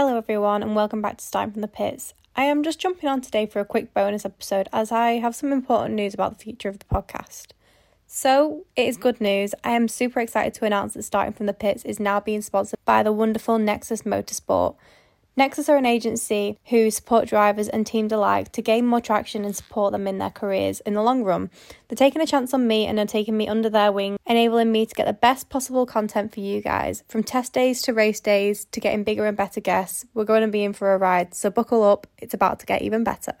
Hello, everyone, and welcome back to Starting from the Pits. I am just jumping on today for a quick bonus episode as I have some important news about the future of the podcast. So, it is good news. I am super excited to announce that Starting from the Pits is now being sponsored by the wonderful Nexus Motorsport. Nexus are an agency who support drivers and teams alike to gain more traction and support them in their careers in the long run. They're taking a chance on me and are taking me under their wing, enabling me to get the best possible content for you guys. From test days to race days to getting bigger and better guests, we're going to be in for a ride, so buckle up, it's about to get even better.